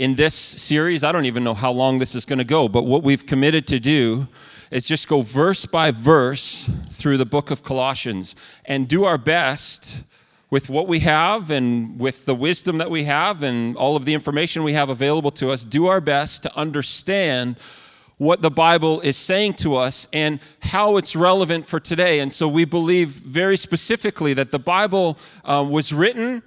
in this series, I don't even know how long this is going to go, but what we've committed to do is just go verse by verse through the book of Colossians and do our best with what we have and with the wisdom that we have and all of the information we have available to us, do our best to understand what the Bible is saying to us and how it's relevant for today. And so we believe very specifically that the Bible uh, was written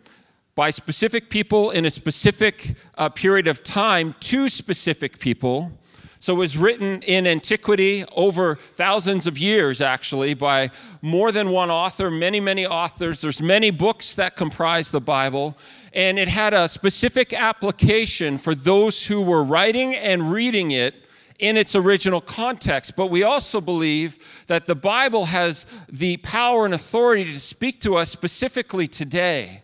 by specific people in a specific uh, period of time to specific people. So it was written in antiquity over thousands of years, actually, by more than one author, many, many authors. There's many books that comprise the Bible. And it had a specific application for those who were writing and reading it in its original context. But we also believe that the Bible has the power and authority to speak to us specifically today.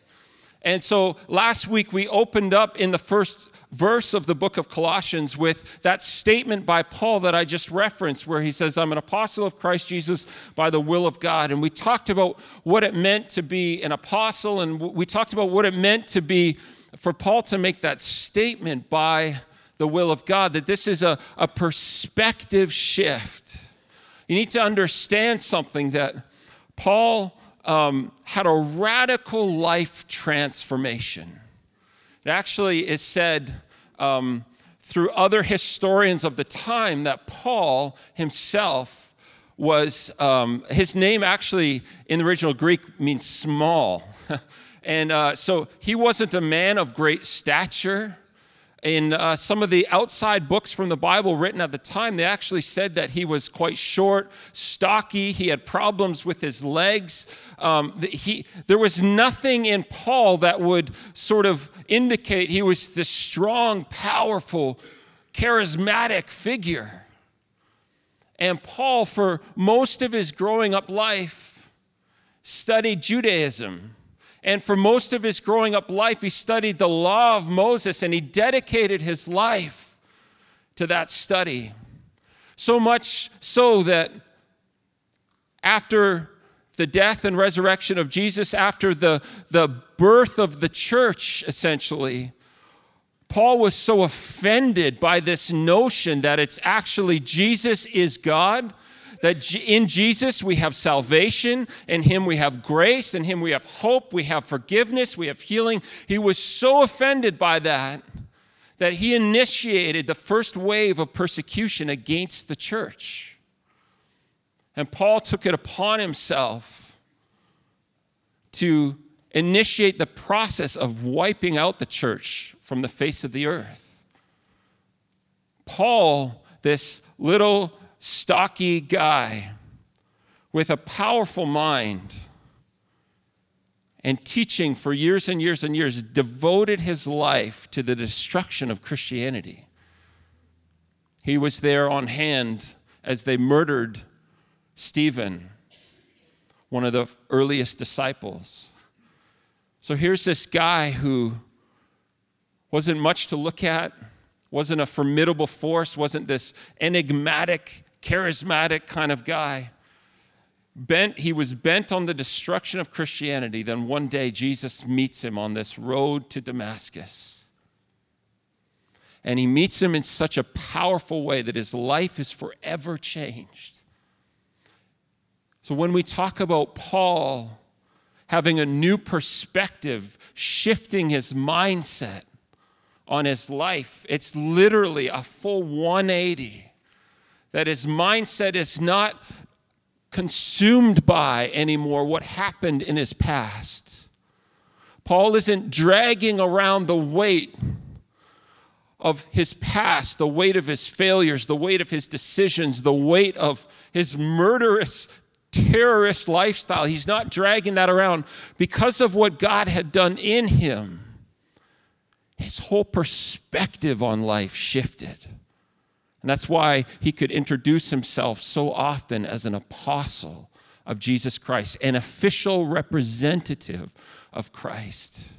And so last week we opened up in the first verse of the book of Colossians with that statement by Paul that I just referenced, where he says, I'm an apostle of Christ Jesus by the will of God. And we talked about what it meant to be an apostle, and we talked about what it meant to be for Paul to make that statement by the will of God, that this is a, a perspective shift. You need to understand something that Paul um, had a radical life transformation. It actually is said um, through other historians of the time that Paul himself was, um, his name actually in the original Greek means small. and uh, so he wasn't a man of great stature in uh, some of the outside books from the Bible written at the time, they actually said that he was quite short, stocky, he had problems with his legs. Um, he, there was nothing in Paul that would sort of indicate he was this strong, powerful, charismatic figure. And Paul, for most of his growing up life, studied Judaism. And for most of his growing up life, he studied the law of Moses and he dedicated his life to that study. So much so that after the death and resurrection of Jesus, after the, the birth of the church, essentially, Paul was so offended by this notion that it's actually Jesus is God that in Jesus we have salvation, in Him we have grace, in Him we have hope, we have forgiveness, we have healing. He was so offended by that that he initiated the first wave of persecution against the church. And Paul took it upon himself to initiate the process of wiping out the church from the face of the earth. Paul, this little stocky guy with a powerful mind and teaching for years and years and years, devoted his life to the destruction of Christianity. He was there on hand as they murdered Stephen, one of the earliest disciples. So here's this guy who wasn't much to look at, wasn't a formidable force, wasn't this enigmatic charismatic kind of guy. Bent, he was bent on the destruction of Christianity. Then one day Jesus meets him on this road to Damascus. And he meets him in such a powerful way that his life is forever changed. So when we talk about Paul having a new perspective, shifting his mindset on his life, it's literally a full 180 that his mindset is not consumed by anymore what happened in his past. Paul isn't dragging around the weight of his past, the weight of his failures, the weight of his decisions, the weight of his murderous, terrorist lifestyle. He's not dragging that around because of what God had done in him. his whole perspective on life shifted. And that's why he could introduce himself so often as an apostle of Jesus Christ, an official representative of Christ.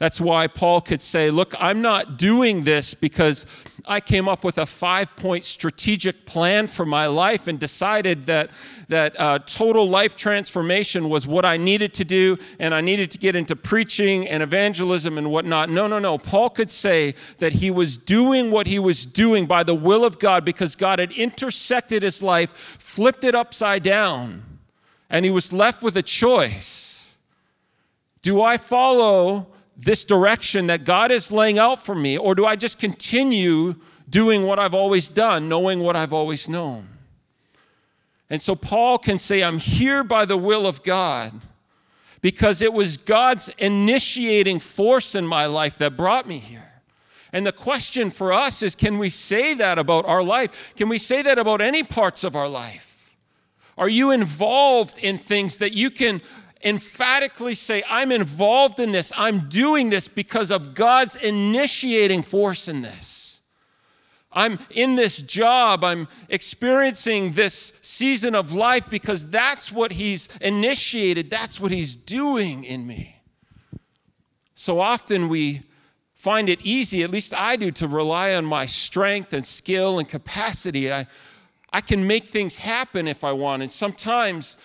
That's why Paul could say, Look, I'm not doing this because I came up with a five point strategic plan for my life and decided that, that uh, total life transformation was what I needed to do and I needed to get into preaching and evangelism and whatnot. No, no, no. Paul could say that he was doing what he was doing by the will of God because God had intersected his life, flipped it upside down, and he was left with a choice. Do I follow this direction that God is laying out for me, or do I just continue doing what I've always done, knowing what I've always known? And so Paul can say, I'm here by the will of God because it was God's initiating force in my life that brought me here. And the question for us is can we say that about our life? Can we say that about any parts of our life? Are you involved in things that you can emphatically say, I'm involved in this, I'm doing this because of God's initiating force in this. I'm in this job, I'm experiencing this season of life because that's what He's initiated, that's what He's doing in me. So often we find it easy, at least I do, to rely on my strength and skill and capacity. I, I can make things happen if I want, and sometimes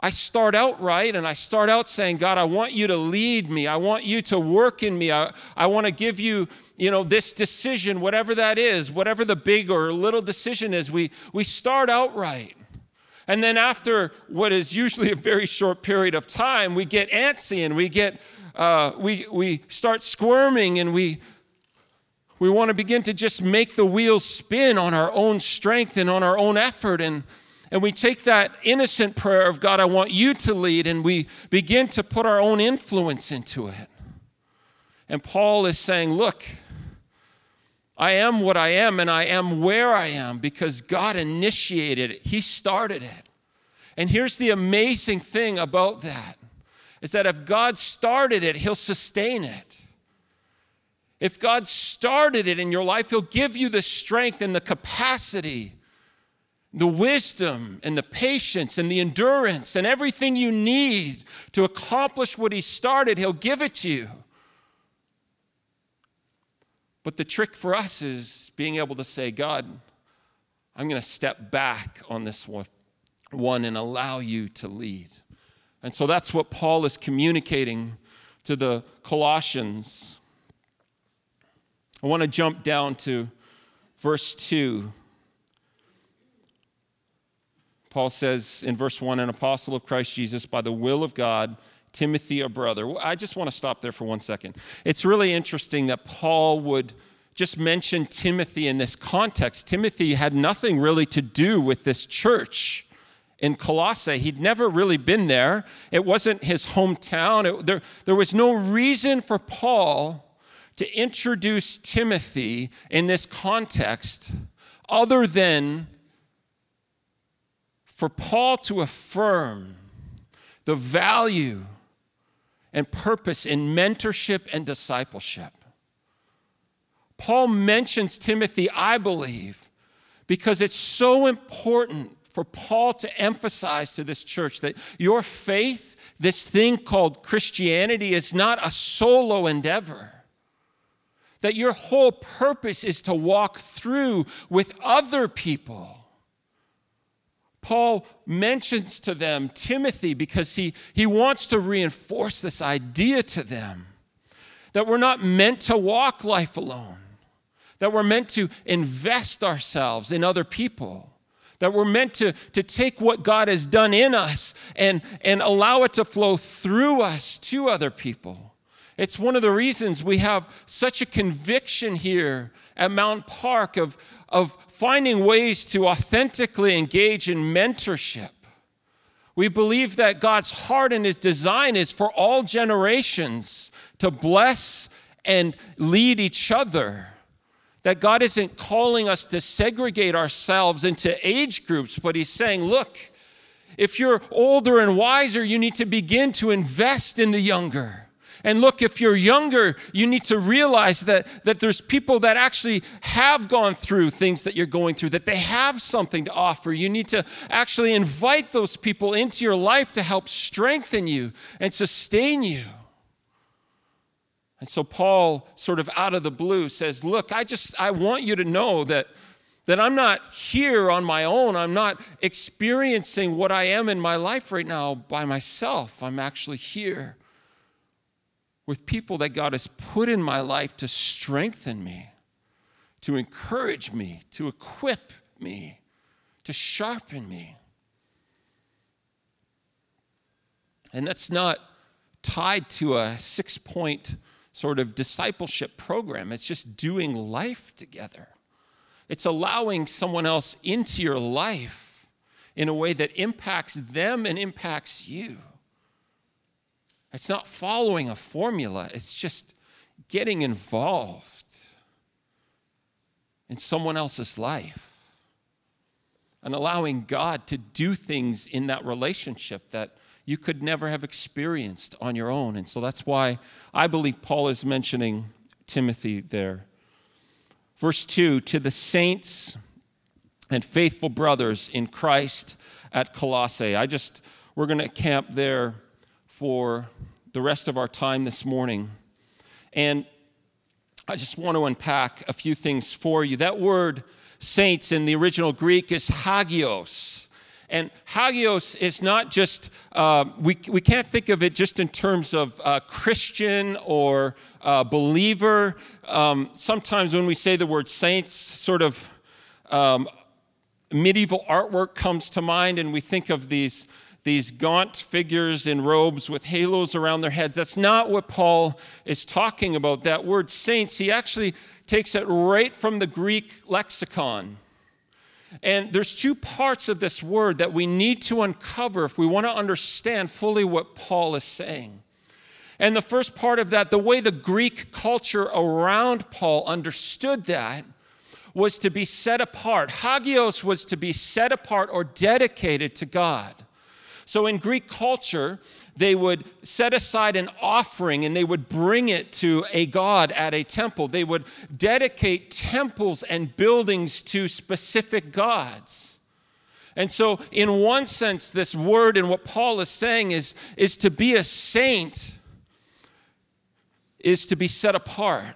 I start out right and I start out saying, God, I want you to lead me. I want you to work in me. I, I want to give you, you know, this decision, whatever that is, whatever the big or little decision is. We, we start out right. And then after what is usually a very short period of time, we get antsy and we get, uh, we, we start squirming and we, we want to begin to just make the wheels spin on our own strength and on our own effort. And, and we take that innocent prayer of God, I want you to lead, and we begin to put our own influence into it. And Paul is saying, Look, I am what I am, and I am where I am because God initiated it, He started it. And here's the amazing thing about that is that if God started it, He'll sustain it. If God started it in your life, He'll give you the strength and the capacity the wisdom and the patience and the endurance and everything you need to accomplish what He started, He'll give it to you. But the trick for us is being able to say, God, I'm going to step back on this one and allow you to lead. And so that's what Paul is communicating to the Colossians. I want to jump down to verse 2. Paul says in verse 1 an apostle of Christ Jesus by the will of God, Timothy, a brother. I just want to stop there for one second. It's really interesting that Paul would just mention Timothy in this context. Timothy had nothing really to do with this church in Colossae. He'd never really been there, it wasn't his hometown. It, there, there was no reason for Paul to introduce Timothy in this context other than for Paul to affirm the value and purpose in mentorship and discipleship. Paul mentions Timothy, I believe, because it's so important for Paul to emphasize to this church that your faith, this thing called Christianity, is not a solo endeavor. That your whole purpose is to walk through with other people Paul mentions to them Timothy because he, he wants to reinforce this idea to them that we're not meant to walk life alone, that we're meant to invest ourselves in other people, that we're meant to, to take what God has done in us and, and allow it to flow through us to other people. It's one of the reasons we have such a conviction here at Mount Park of, of finding ways to authentically engage in mentorship. We believe that God's heart and His design is for all generations to bless and lead each other. That God isn't calling us to segregate ourselves into age groups, but He's saying, look, if you're older and wiser, you need to begin to invest in the younger. And look, if you're younger, you need to realize that, that there's people that actually have gone through things that you're going through, that they have something to offer. You need to actually invite those people into your life to help strengthen you and sustain you. And so Paul, sort of out of the blue, says, Look, I just I want you to know that that I'm not here on my own. I'm not experiencing what I am in my life right now by myself. I'm actually here with people that God has put in my life to strengthen me, to encourage me, to equip me, to sharpen me. And that's not tied to a six point sort of discipleship program, it's just doing life together. It's allowing someone else into your life in a way that impacts them and impacts you. It's not following a formula, it's just getting involved in someone else's life and allowing God to do things in that relationship that you could never have experienced on your own. And so that's why I believe Paul is mentioning Timothy there. Verse 2 To the saints and faithful brothers in Christ at Colossae. I just, we're going to camp there for the rest of our time this morning. And I just want to unpack a few things for you. That word saints in the original Greek is hagios. And hagios is not just, uh, we, we can't think of it just in terms of uh, Christian or uh, believer. Um, sometimes when we say the word saints, sort of um, medieval artwork comes to mind, and we think of these, these gaunt figures in robes with halos around their heads. That's not what Paul is talking about. That word saints, he actually takes it right from the Greek lexicon. And there's two parts of this word that we need to uncover if we want to understand fully what Paul is saying. And the first part of that, the way the Greek culture around Paul understood that, was to be set apart. Hagios was to be set apart or dedicated to God. So in Greek culture, they would set aside an offering and they would bring it to a god at a temple. They would dedicate temples and buildings to specific gods. And so, in one sense, this word and what Paul is saying is, is to be a saint is to be set apart,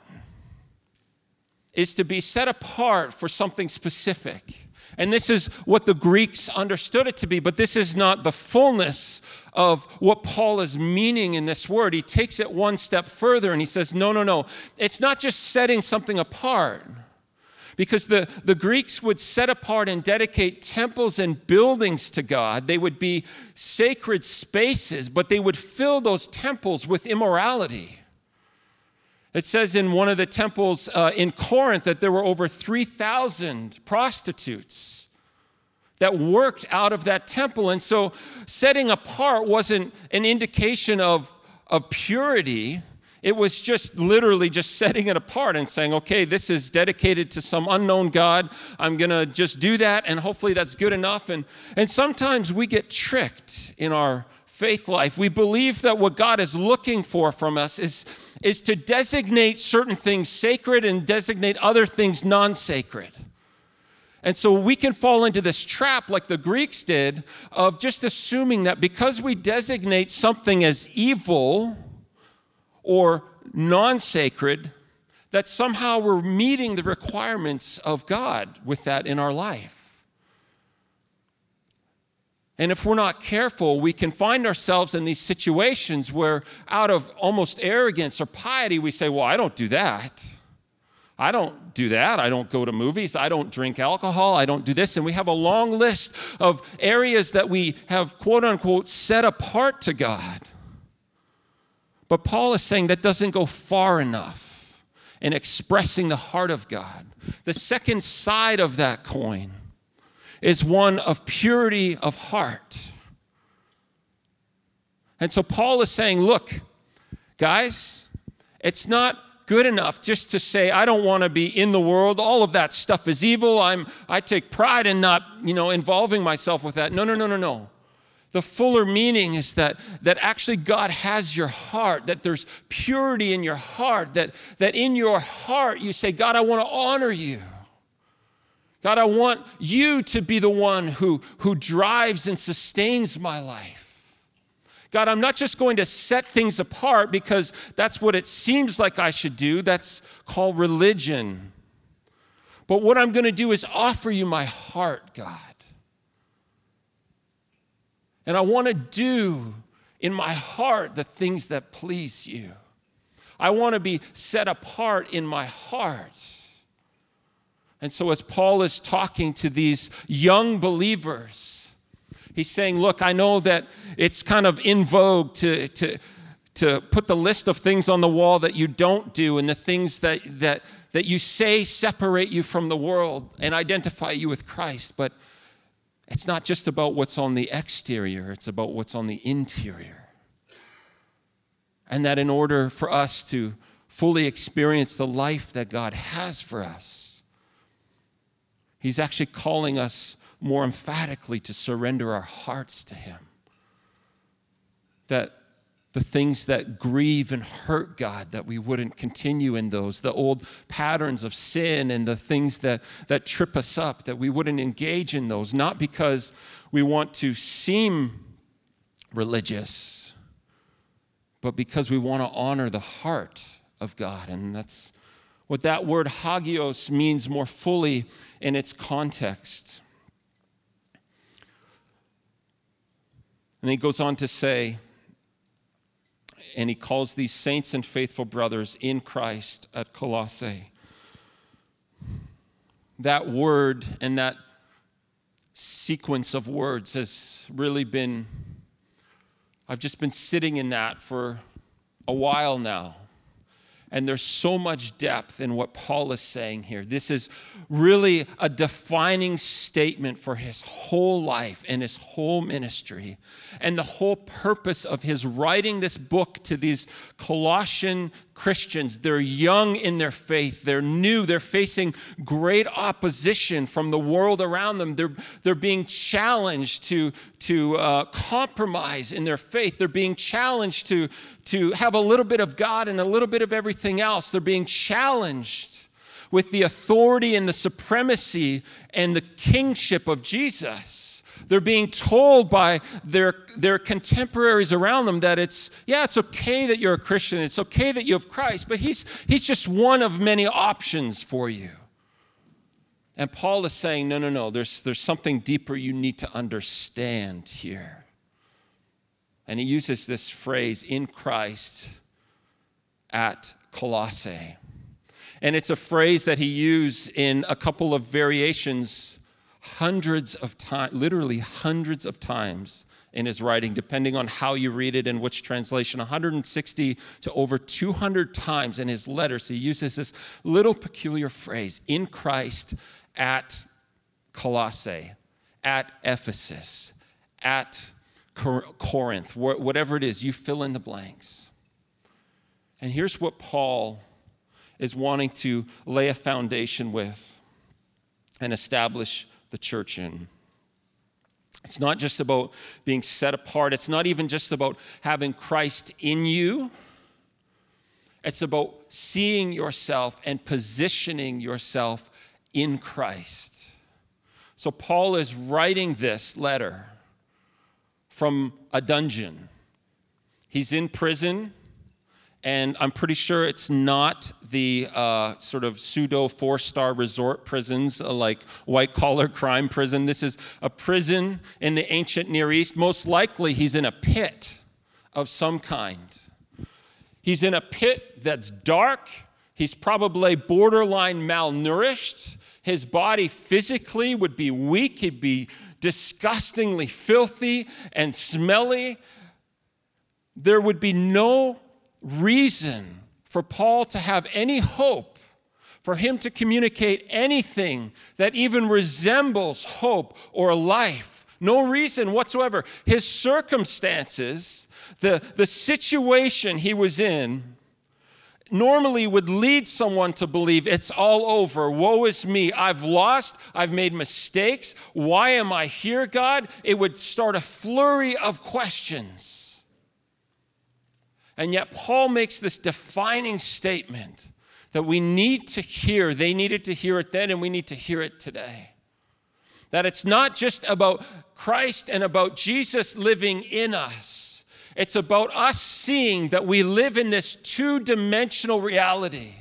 is to be set apart for something specific. And this is what the Greeks understood it to be, but this is not the fullness of what Paul is meaning in this word. He takes it one step further and he says, no, no, no. It's not just setting something apart. Because the, the Greeks would set apart and dedicate temples and buildings to God. They would be sacred spaces, but they would fill those temples with immorality. It says in one of the temples uh, in Corinth that there were over 3,000 prostitutes that worked out of that temple. And so setting apart wasn't an indication of, of purity. It was just literally just setting it apart and saying, okay, this is dedicated to some unknown God. I'm going to just do that, and hopefully that's good enough. And, and sometimes we get tricked in our faith life. We believe that what God is looking for from us is, is to designate certain things sacred and designate other things non sacred. And so we can fall into this trap, like the Greeks did, of just assuming that because we designate something as evil or non sacred, that somehow we're meeting the requirements of God with that in our life. And if we're not careful, we can find ourselves in these situations where, out of almost arrogance or piety, we say, Well, I don't do that. I don't do that. I don't go to movies. I don't drink alcohol. I don't do this. And we have a long list of areas that we have, quote unquote, set apart to God. But Paul is saying that doesn't go far enough in expressing the heart of God. The second side of that coin is one of purity of heart. And so Paul is saying, look, guys, it's not good enough just to say I don't want to be in the world. All of that stuff is evil. I'm I take pride in not, you know, involving myself with that. No, no, no, no, no. The fuller meaning is that, that actually God has your heart, that there's purity in your heart, that, that in your heart you say, God, I want to honor you. God, I want you to be the one who, who drives and sustains my life. God, I'm not just going to set things apart because that's what it seems like I should do. That's called religion. But what I'm going to do is offer you my heart, God. And I want to do in my heart the things that please you. I want to be set apart in my heart. And so, as Paul is talking to these young believers, he's saying, Look, I know that it's kind of in vogue to, to, to put the list of things on the wall that you don't do and the things that, that, that you say separate you from the world and identify you with Christ. But it's not just about what's on the exterior, it's about what's on the interior. And that in order for us to fully experience the life that God has for us, He's actually calling us more emphatically to surrender our hearts to Him. That the things that grieve and hurt God, that we wouldn't continue in those, the old patterns of sin and the things that, that trip us up, that we wouldn't engage in those, not because we want to seem religious, but because we want to honor the heart of God. And that's what that word hagios means more fully in its context. And he goes on to say, and he calls these saints and faithful brothers in Christ at Colossae. That word and that sequence of words has really been, I've just been sitting in that for a while now. And there's so much depth in what Paul is saying here. This is really a defining statement for his whole life and his whole ministry. And the whole purpose of his writing this book to these Colossian Christians. They're young in their faith, they're new, they're facing great opposition from the world around them. They're, they're being challenged to, to uh, compromise in their faith, they're being challenged to, to have a little bit of God and a little bit of everything else. They're being challenged with the authority and the supremacy and the kingship of Jesus. They're being told by their, their contemporaries around them that it's, yeah, it's okay that you're a Christian, it's okay that you have Christ, but he's, he's just one of many options for you. And Paul is saying, no, no, no, there's, there's something deeper you need to understand here. And he uses this phrase, in Christ at Colossae. And it's a phrase that he used in a couple of variations hundreds of times, literally hundreds of times in his writing, depending on how you read it and which translation, 160 to over 200 times in his letters. He uses this little peculiar phrase in Christ at Colossae, at Ephesus, at Corinth, whatever it is, you fill in the blanks. And here's what Paul is wanting to lay a foundation with and establish the church in. It's not just about being set apart, it's not even just about having Christ in you. It's about seeing yourself and positioning yourself in Christ. So, Paul is writing this letter from a dungeon. He's in prison and I'm pretty sure it's not the uh, sort of pseudo four star resort prisons uh, like white collar crime prison. This is a prison in the ancient Near East. Most likely, he's in a pit of some kind. He's in a pit that's dark. He's probably borderline malnourished. His body physically would be weak. He'd be disgustingly filthy and smelly. There would be no reason for Paul to have any hope, for him to communicate anything that even resembles hope or life. No reason whatsoever. His circumstances, the, the situation he was in, normally would lead someone to believe it's all over. Woe is me. I've lost. I've made mistakes. Why am I here, God? It would start a flurry of questions. And yet, Paul makes this defining statement that we need to hear. They needed to hear it then, and we need to hear it today. That it's not just about Christ and about Jesus living in us it's about us seeing that we live in this two dimensional reality.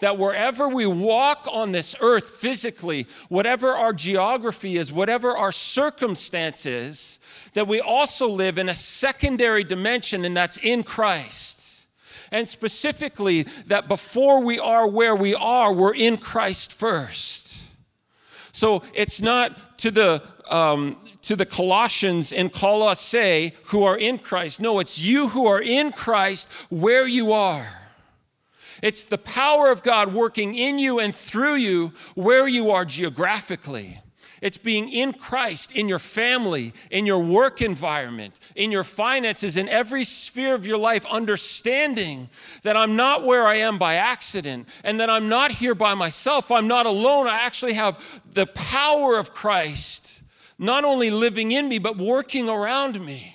That wherever we walk on this earth physically, whatever our geography is, whatever our circumstances, that we also live in a secondary dimension, and that's in Christ. And specifically, that before we are where we are, we're in Christ first. So it's not to the um, to the Colossians in Colossae who are in Christ. No, it's you who are in Christ where you are. It's the power of God working in you and through you where you are geographically. It's being in Christ, in your family, in your work environment, in your finances, in every sphere of your life, understanding that I'm not where I am by accident and that I'm not here by myself. I'm not alone. I actually have the power of Christ not only living in me, but working around me.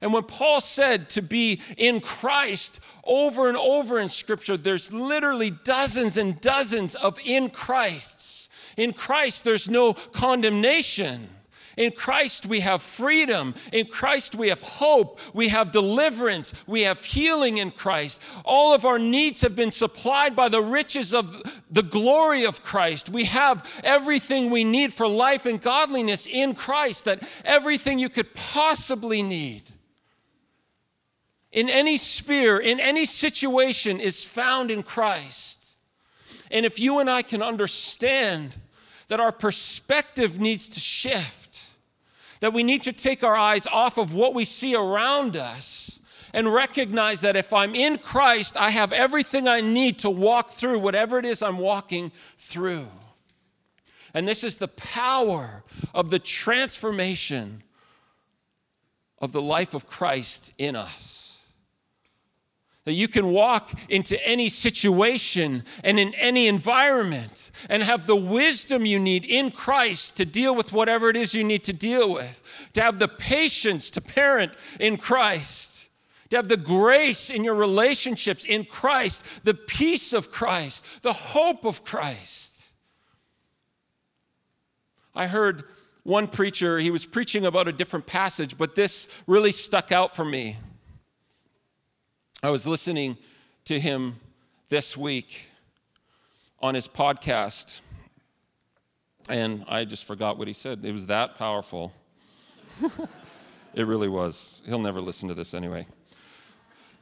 And when Paul said to be in Christ over and over in Scripture, there's literally dozens and dozens of in Christs. In Christ, there's no condemnation. In Christ, we have freedom. In Christ, we have hope. We have deliverance. We have healing in Christ. All of our needs have been supplied by the riches of the glory of Christ. We have everything we need for life and godliness in Christ, that everything you could possibly need in any sphere, in any situation, is found in Christ. And if you and I can understand that our perspective needs to shift, that we need to take our eyes off of what we see around us and recognize that if I'm in Christ, I have everything I need to walk through whatever it is I'm walking through. And this is the power of the transformation of the life of Christ in us that you can walk into any situation and in any environment and have the wisdom you need in Christ to deal with whatever it is you need to deal with, to have the patience to parent in Christ, to have the grace in your relationships in Christ, the peace of Christ, the hope of Christ. I heard one preacher, he was preaching about a different passage, but this really stuck out for me. I was listening to him this week on his podcast, and I just forgot what he said. It was that powerful. it really was. He'll never listen to this anyway.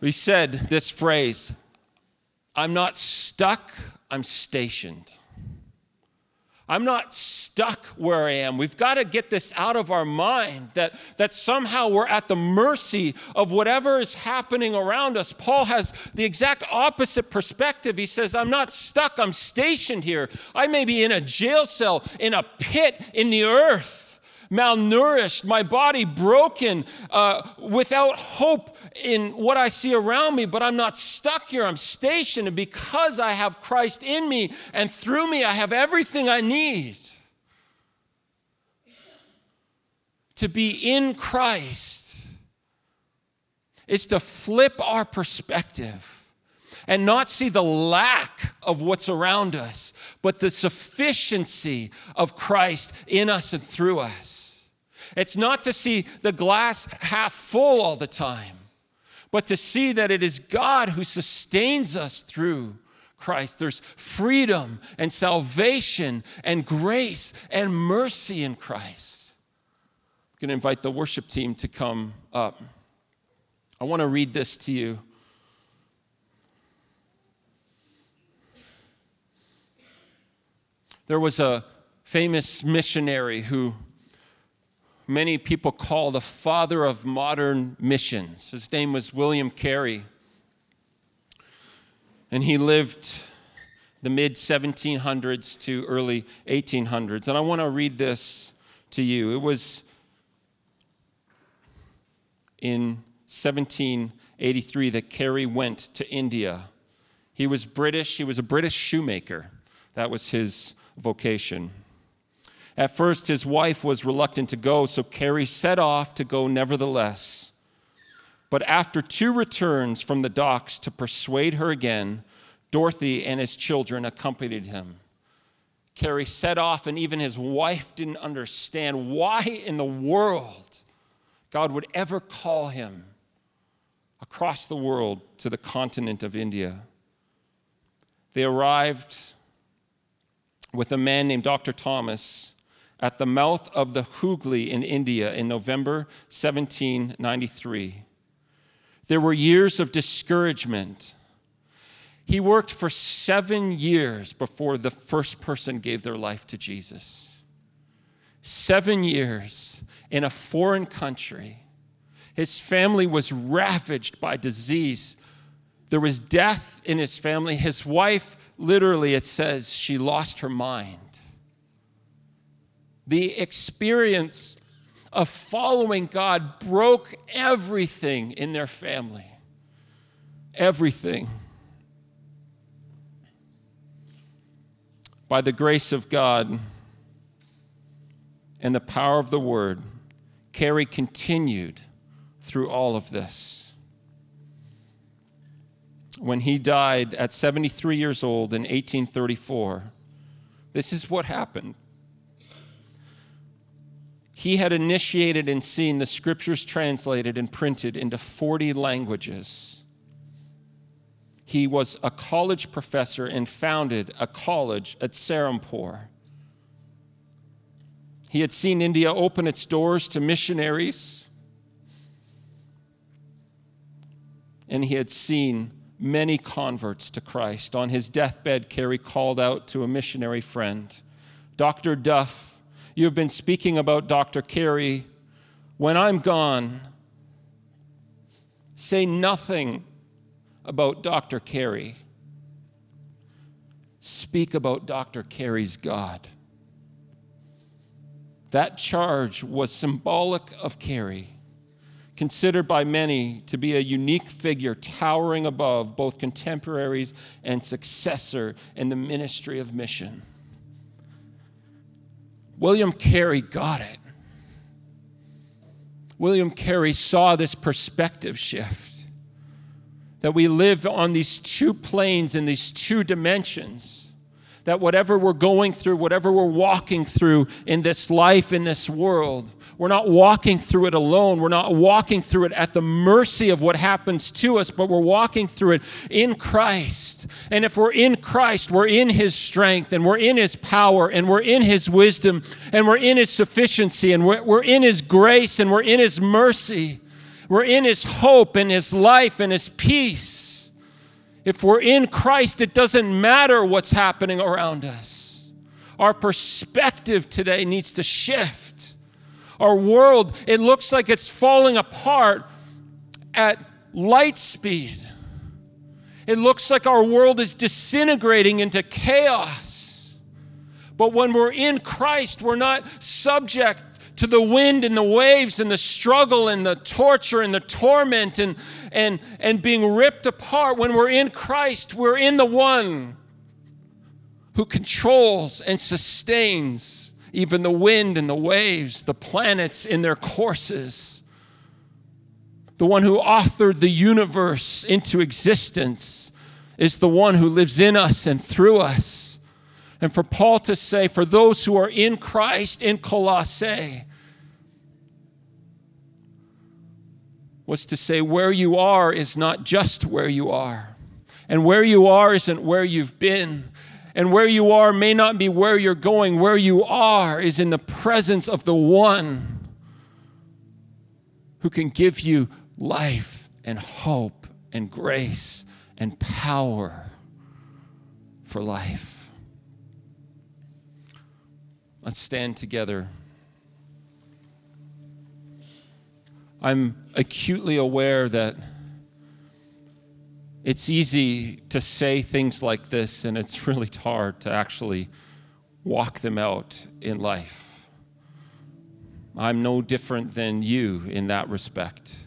He said this phrase I'm not stuck, I'm stationed. I'm not stuck where I am. We've got to get this out of our mind that, that somehow we're at the mercy of whatever is happening around us. Paul has the exact opposite perspective. He says, I'm not stuck, I'm stationed here. I may be in a jail cell, in a pit in the earth malnourished, my body broken, uh, without hope in what I see around me, but I'm not stuck here. I'm stationed, and because I have Christ in me and through me, I have everything I need. To be in Christ is to flip our perspective and not see the lack of what's around us, but the sufficiency of Christ in us and through us. It's not to see the glass half full all the time, but to see that it is God who sustains us through Christ. There's freedom and salvation and grace and mercy in Christ. I'm going to invite the worship team to come up. I want to read this to you There was a famous missionary who many people call the father of modern missions. His name was William Carey. And he lived the mid 1700s to early 1800s. And I want to read this to you. It was in 1783 that Carey went to India He was British, he was a British shoemaker. That was his vocation. At first, his wife was reluctant to go, so Carey set off to go nevertheless. But after two returns from the docks to persuade her again, Dorothy and his children accompanied him. Carey set off, and even his wife didn't understand why in the world God would ever call him across the world to the continent of India. They arrived with a man named Dr. Thomas at the mouth of the Hooghly in India in November 1793. There were years of discouragement. He worked for seven years before the first person gave their life to Jesus. Seven years in a foreign country. His family was ravaged by disease. There was death in his family. His wife, literally, it says, she lost her mind. The experience of following God broke everything in their family. Everything. By the grace of God and the power of the word, Carey continued through all of this. When he died at 73 years old in 1834, this is what happened. He had initiated and seen the scriptures translated and printed into 40 languages. He was a college professor and founded a college at Serampore. He had seen India open its doors to missionaries, and he had seen many converts to Christ. On his deathbed, Carey called out to a missionary friend, Dr. Duff, you have been speaking about Dr. Carey. When I'm gone, say nothing about Dr. Carey. Speak about Dr. Carey's God. That charge was symbolic of Carey, considered by many to be a unique figure towering above both contemporaries and successor in the ministry of mission. William Carey got it. William Carey saw this perspective shift that we live on these two planes in these two dimensions. That whatever we're going through, whatever we're walking through in this life, in this world, we're not walking through it alone. We're not walking through it at the mercy of what happens to us, but we're walking through it in Christ. And if we're in Christ, we're in His strength and we're in His power and we're in His wisdom and we're in His sufficiency and we're, we're in His grace and we're in His mercy. We're in His hope and His life and His peace. If we're in Christ, it doesn't matter what's happening around us. Our perspective today needs to shift our world, it looks like it's falling apart at light speed. It looks like our world is disintegrating into chaos. But when we're in Christ, we're not subject to the wind and the waves and the struggle and the torture and the torment and, and, and being ripped apart. When we're in Christ, we're in the one who controls and sustains even the wind and the waves, the planets in their courses. The one who authored the universe into existence is the one who lives in us and through us. And for Paul to say, for those who are in Christ in Colossae, was to say, where you are is not just where you are. And where you are isn't where you've been. And where you are may not be where you're going. Where you are is in the presence of the one who can give you life and hope and grace and power for life. Let's stand together. I'm acutely aware that it's easy to say things like this, and it's really hard to actually walk them out in life. I'm no different than you in that respect.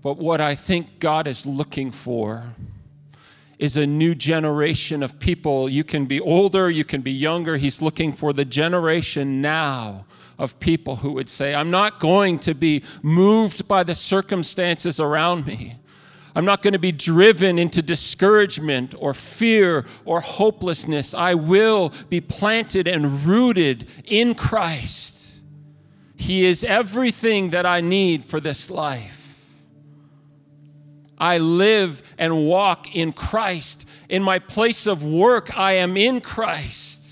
But what I think God is looking for is a new generation of people. You can be older, you can be younger. He's looking for the generation now of people who would say, I'm not going to be moved by the circumstances around me. I'm not going to be driven into discouragement or fear or hopelessness. I will be planted and rooted in Christ. He is everything that I need for this life. I live and walk in Christ. In my place of work, I am in Christ.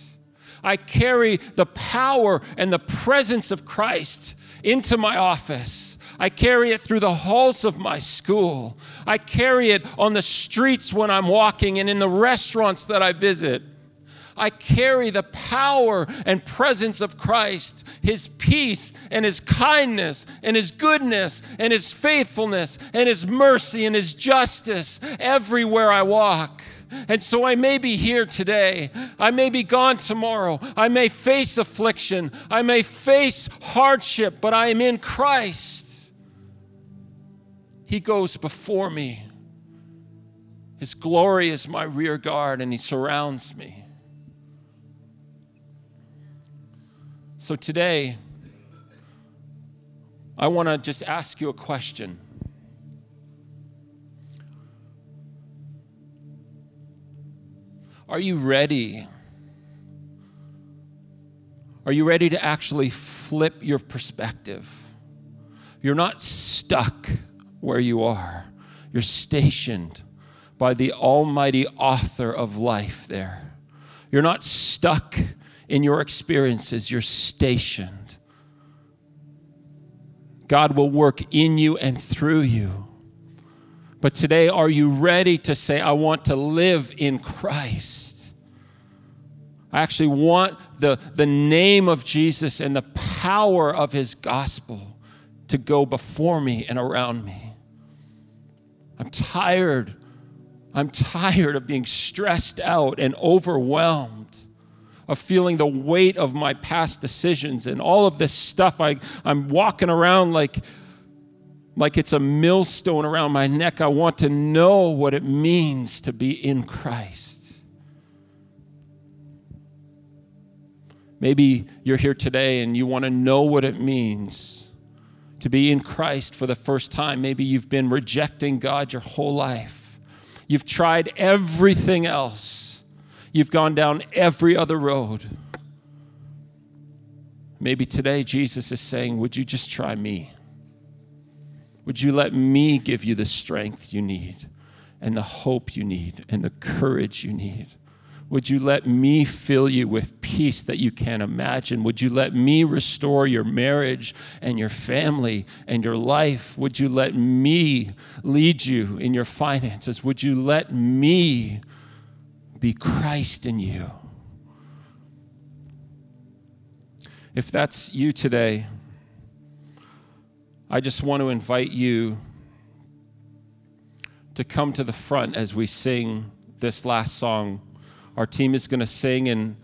I carry the power and the presence of Christ into my office. I carry it through the halls of my school. I carry it on the streets when I'm walking and in the restaurants that I visit. I carry the power and presence of Christ, His peace and His kindness and His goodness and His faithfulness and His mercy and His justice everywhere I walk. And so I may be here today. I may be gone tomorrow. I may face affliction. I may face hardship, but I am in Christ. He goes before me. His glory is my rear guard, and He surrounds me. So today, I want to just ask you a question. Are you ready? Are you ready to actually flip your perspective? You're not stuck where you are, you're stationed by the Almighty Author of life there. You're not stuck in your experiences, you're stationed. God will work in you and through you. But today, are you ready to say, I want to live in Christ? I actually want the, the name of Jesus and the power of his gospel to go before me and around me. I'm tired. I'm tired of being stressed out and overwhelmed of feeling the weight of my past decisions and all of this stuff. I, I'm walking around like, like it's a millstone around my neck. I want to know what it means to be in Christ. Maybe you're here today and you want to know what it means to be in Christ for the first time. Maybe you've been rejecting God your whole life. You've tried everything else You've gone down every other road. Maybe today Jesus is saying, Would you just try me? Would you let me give you the strength you need and the hope you need and the courage you need? Would you let me fill you with peace that you can't imagine? Would you let me restore your marriage and your family and your life? Would you let me lead you in your finances? Would you let me be Christ in you. If that's you today, I just want to invite you to come to the front as we sing this last song. Our team is going to sing, and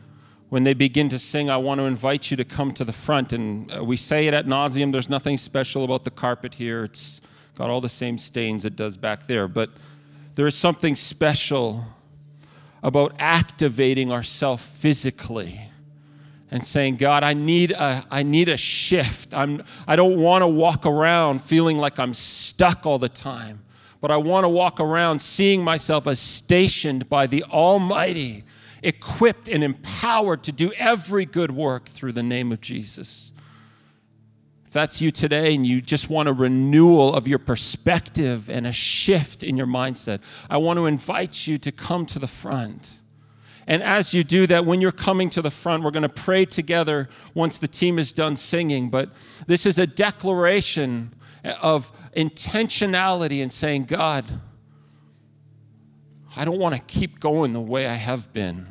when they begin to sing, I want to invite you to come to the front. And uh, we say it ad nauseam. There's nothing special about the carpet here. It's got all the same stains it does back there. But there is something special about activating ourselves physically and saying, God, I need a, I need a shift. I'm, I don't want to walk around feeling like I'm stuck all the time, but I want to walk around seeing myself as stationed by the Almighty, equipped and empowered to do every good work through the name of Jesus. If that's you today and you just want a renewal of your perspective and a shift in your mindset, I want to invite you to come to the front. And as you do that, when you're coming to the front, we're going to pray together once the team is done singing. But this is a declaration of intentionality and saying, God, I don't want to keep going the way I have been.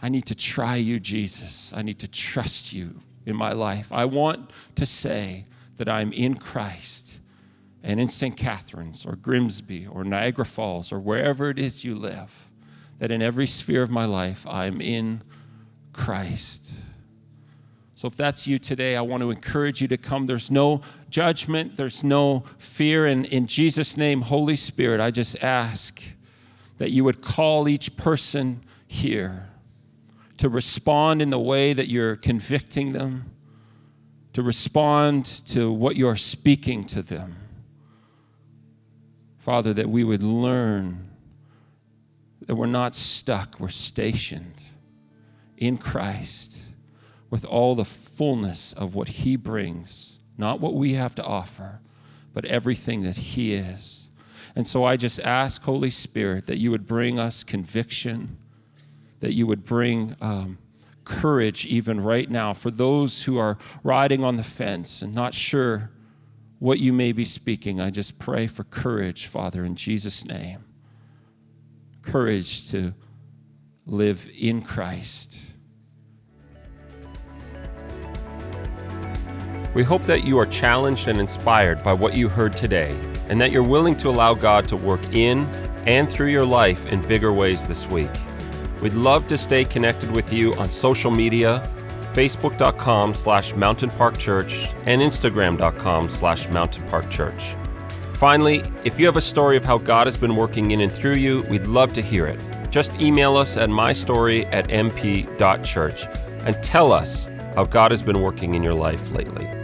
I need to try you, Jesus. I need to trust you in my life. I want to say that I'm in Christ and in St. Catharines or Grimsby or Niagara Falls or wherever it is you live, that in every sphere of my life, I'm in Christ. So if that's you today, I want to encourage you to come. There's no judgment, there's no fear. And in Jesus' name, Holy Spirit, I just ask that you would call each person here to respond in the way that you're convicting them, to respond to what you're speaking to them. Father, that we would learn that we're not stuck, we're stationed in Christ with all the fullness of what He brings, not what we have to offer, but everything that He is. And so I just ask, Holy Spirit, that you would bring us conviction, that you would bring um, courage even right now for those who are riding on the fence and not sure what you may be speaking. I just pray for courage, Father, in Jesus' name. Courage to live in Christ We hope that you are challenged and inspired by what you heard today, and that you're willing to allow God to work in and through your life in bigger ways this week. We'd love to stay connected with you on social media, facebook.com slash Mountain Park Church and instagram.com slash Mountain Park Church. Finally, if you have a story of how God has been working in and through you, we'd love to hear it. Just email us at mystory at mp.church and tell us how God has been working in your life lately.